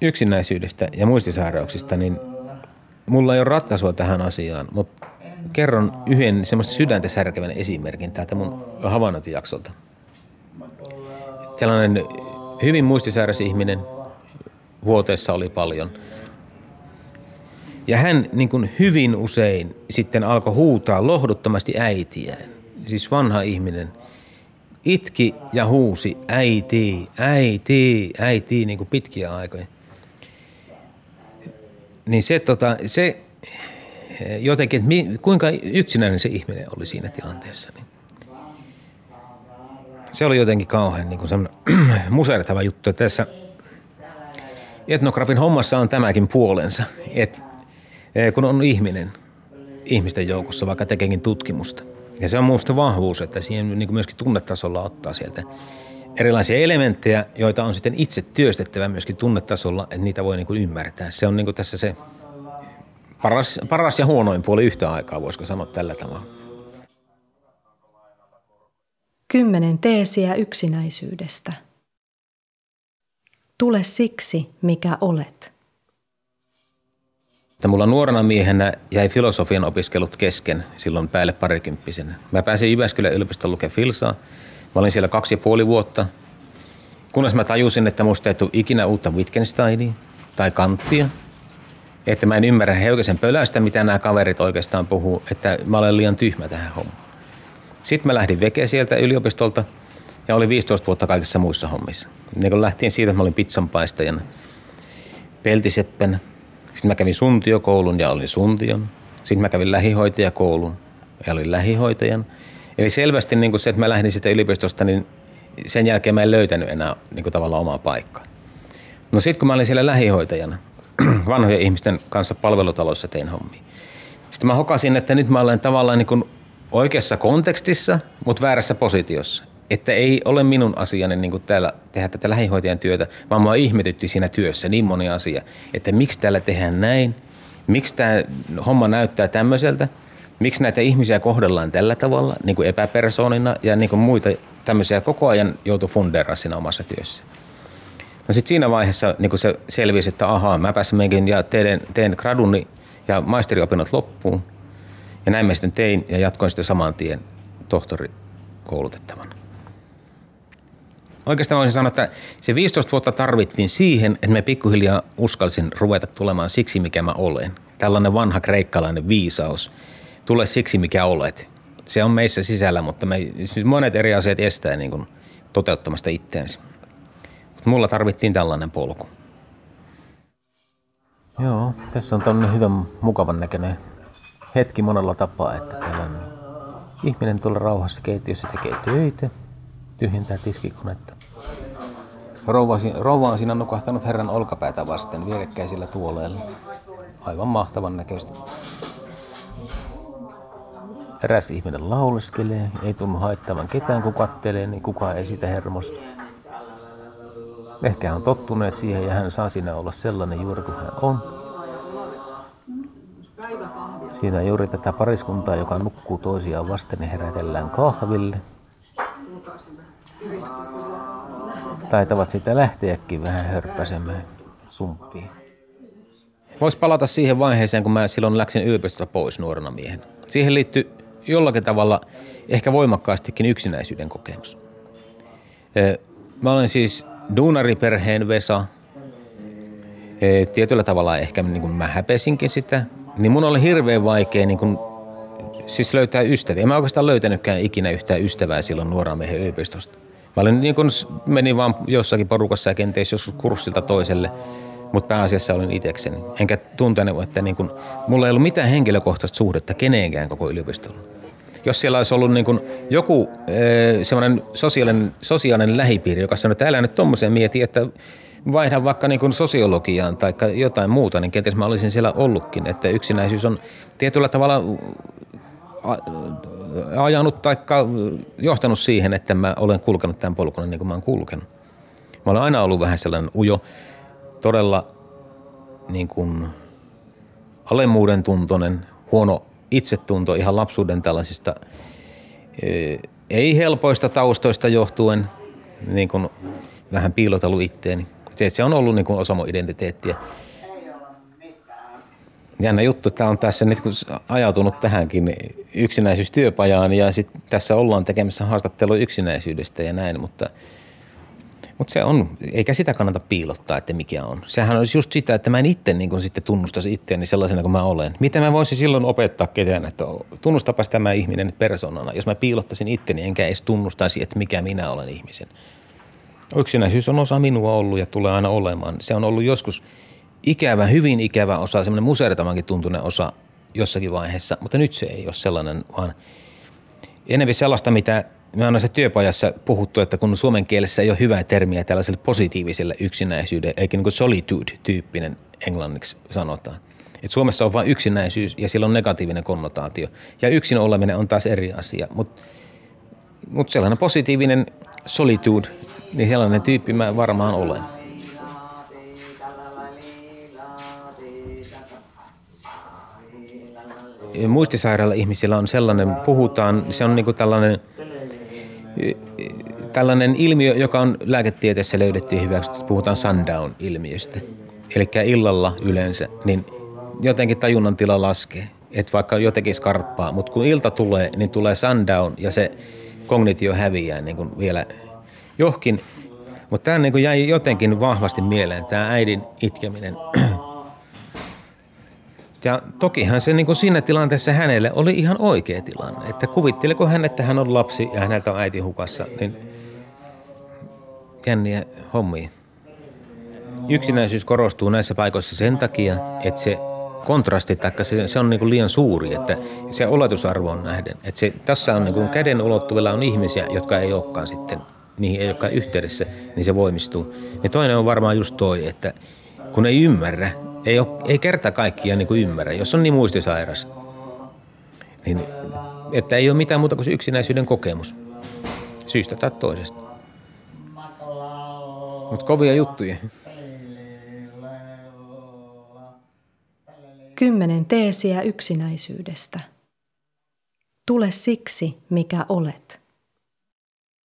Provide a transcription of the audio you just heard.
yksinäisyydestä ja muistisairauksista, niin mulla ei ole ratkaisua tähän asiaan, mutta kerron yhden semmoista sydäntä särkevän esimerkin täältä mun havainnointijaksolta. Tällainen hyvin muistisairas ihminen, vuoteessa oli paljon. Ja hän niin kuin hyvin usein sitten alkoi huutaa lohduttomasti äitiään. Siis vanha ihminen – itki ja huusi äiti, äiti, äiti niin kuin pitkiä aikoja. Niin se, tota, se jotenkin, että mi, kuinka yksinäinen se ihminen oli siinä tilanteessa. Niin se oli jotenkin kauhean niin musertava juttu. Tässä etnografin hommassa on tämäkin puolensa, että e, kun on ihminen ihmisten joukossa, vaikka tekeekin tutkimusta – ja se on minusta vahvuus, että siihen niin myöskin tunnetasolla ottaa sieltä erilaisia elementtejä, joita on sitten itse työstettävä myöskin tunnetasolla, että niitä voi niin kuin ymmärtää. Se on niin kuin tässä se paras, paras ja huonoin puoli yhtä aikaa, voisiko sanoa tällä tavalla. Kymmenen teesiä yksinäisyydestä. Tule siksi, mikä olet. Että mulla nuorena miehenä jäi filosofian opiskelut kesken silloin päälle parikymppisenä. Mä pääsin Jyväskylän yliopistoon lukemaan filsaa. Mä olin siellä kaksi ja puoli vuotta. Kunnes mä tajusin, että musta ei tule ikinä uutta Wittgensteinia tai Kanttia. Että mä en ymmärrä heukaisen pölästä, mitä nämä kaverit oikeastaan puhuu. Että mä olen liian tyhmä tähän hommaan. Sitten mä lähdin veke sieltä yliopistolta ja olin 15 vuotta kaikissa muissa hommissa. Niin kun lähtien siitä, mä olin pizzanpaistajana, peltiseppänä – sitten mä kävin suntiokoulun ja olin suntion. Sitten mä kävin lähihoitajakoulun ja olin lähihoitajan. Eli selvästi niin kuin se, että mä lähdin sitä yliopistosta, niin sen jälkeen mä en löytänyt enää niin kuin tavallaan omaa paikkaa. No sitten kun mä olin siellä lähihoitajana, vanhojen ihmisten kanssa palvelutalossa tein hommia. Sitten mä hokasin, että nyt mä olen tavallaan niin kuin oikeassa kontekstissa, mutta väärässä positiossa että ei ole minun asiani niin täällä tehdä tätä lähihoitajan työtä, vaan mua ihmetytti siinä työssä niin moni asia, että miksi täällä tehdään näin, miksi tämä homma näyttää tämmöiseltä, miksi näitä ihmisiä kohdellaan tällä tavalla niin kuin epäpersonina ja niin kuin muita tämmöisiä koko ajan joutuu fundeeraa siinä omassa työssä. No sitten siinä vaiheessa niin kuin se selvisi, että ahaa, mä pääsen menkin ja teen, teen graduni ja maisteriopinnot loppuun. Ja näin mä sitten tein ja jatkoin sitten saman tien tohtorikoulutettavana. Oikeastaan voisin sanoa, että se 15 vuotta tarvittiin siihen, että me pikkuhiljaa uskalsin ruveta tulemaan siksi, mikä mä olen. Tällainen vanha kreikkalainen viisaus. Tule siksi, mikä olet. Se on meissä sisällä, mutta me, siis monet eri asiat estää niin kuin toteuttamasta itteensä. Mutta mulla tarvittiin tällainen polku. Joo, tässä on tämmöinen hyvän mukavan näköinen hetki monella tapaa, että ihminen tuolla rauhassa keittiössä tekee töitä, tyhjentää tiskikonetta. Rouva, rouva on siinä nukahtanut herran olkapäätä vasten vierekkäisillä tuoleilla. Aivan mahtavan näköistä. Eräs ihminen lauleskelee, ei tunnu haittavan ketään kun kattelee, niin kukaan ei sitä hermostu. Ehkä on tottuneet siihen ja hän saa siinä olla sellainen juuri kuin hän on. Siinä juuri tätä pariskuntaa, joka nukkuu toisiaan vasten, niin herätellään kahville – taitavat sitä lähteäkin vähän hörppäsemään sumppiin. Voisi palata siihen vaiheeseen, kun mä silloin läksin yliopistosta pois nuorena miehen. Siihen liittyy jollakin tavalla ehkä voimakkaastikin yksinäisyyden kokemus. Mä olen siis duunariperheen Vesa. Tietyllä tavalla ehkä niin kuin mä häpesinkin sitä. Niin mun oli hirveän vaikea niin kuin, siis löytää ystäviä. En mä oikeastaan löytänytkään ikinä yhtään ystävää silloin nuorena miehen yliopistosta. Mä olin niin kuin, menin vaan jossakin porukassa ja kenties joskus kurssilta toiselle, mutta pääasiassa olin itsekseni. Enkä tuntenut, että niin kuin, mulla ei ollut mitään henkilökohtaista suhdetta keneenkään koko yliopistolla. Jos siellä olisi ollut niin kuin joku e, semmoinen sosiaalinen, sosiaalinen lähipiiri, joka sanoi, että älä nyt tuommoisen mieti, että vaihda vaikka niin kuin sosiologiaan tai jotain muuta, niin kenties mä olisin siellä ollutkin. Että yksinäisyys on tietyllä tavalla ajanut tai johtanut siihen, että mä olen kulkenut tämän polkun niin kuin mä oon kulkenut. Mä olen aina ollut vähän sellainen ujo, todella niin kuin alemmuuden tuntoinen, huono itsetunto ihan lapsuuden tällaisista e, ei helpoista taustoista johtuen, niin kuin vähän piilotellut itteeni. Se, se on ollut niin kuin osa mun identiteettiä. Jännä juttu, tämä on tässä nyt kun ajautunut tähänkin yksinäisyystyöpajaan ja sitten tässä ollaan tekemässä haastattelua yksinäisyydestä ja näin, mutta, mutta se on, eikä sitä kannata piilottaa, että mikä on. Sehän olisi just sitä, että mä en itse niin sitten tunnustaisi itseäni sellaisena kuin mä olen. Miten mä voisin silloin opettaa ketään, että tunnustapas tämä ihminen nyt persoonana, jos mä piilottaisin itteni enkä edes tunnustaisi, että mikä minä olen ihmisen. Yksinäisyys on osa minua ollut ja tulee aina olemaan. Se on ollut joskus ikävä, hyvin ikävä osa, semmoinen musertavankin tuntunen osa jossakin vaiheessa, mutta nyt se ei ole sellainen, vaan enemmän sellaista, mitä me on se työpajassa puhuttu, että kun suomen kielessä ei ole hyvää termiä tällaiselle positiiviselle yksinäisyydelle, eikä niin solitude-tyyppinen englanniksi sanotaan. Et Suomessa on vain yksinäisyys ja sillä on negatiivinen konnotaatio. Ja yksin oleminen on taas eri asia. Mutta mut sellainen positiivinen solitude, niin sellainen tyyppi mä varmaan olen. muistisairailla ihmisillä on sellainen, puhutaan, se on niin kuin tällainen, tällainen ilmiö, joka on lääketieteessä löydetty hyväksytty, puhutaan sundown-ilmiöstä. Eli illalla yleensä, niin jotenkin tajunnan tila laskee. Että vaikka jotenkin skarppaa, mutta kun ilta tulee, niin tulee sundown ja se kognitio häviää niin kuin vielä johonkin. Mutta tämä niin jäi jotenkin vahvasti mieleen, tämä äidin itkeminen. Ja tokihan se niin kuin siinä tilanteessa hänelle oli ihan oikea tilanne. Että kuvitteliko hän, että hän on lapsi ja häneltä on äiti hukassa, niin jänniä hommia. Yksinäisyys korostuu näissä paikoissa sen takia, että se kontrasti, tai se, se on niin kuin liian suuri, että se oletusarvo on nähden. Että se, tässä on niin kuin käden ulottuvilla on ihmisiä, jotka ei olekaan sitten, niihin ei olekaan yhteydessä, niin se voimistuu. Ja toinen on varmaan just toi, että kun ei ymmärrä, ei, ole, ei kerta kaikkiaan niin kuin ymmärrä, jos on niin muistisairas, niin että ei ole mitään muuta kuin yksinäisyyden kokemus syystä tai toisesta. Mutta kovia juttuja. Kymmenen teesiä yksinäisyydestä. Tule siksi, mikä olet.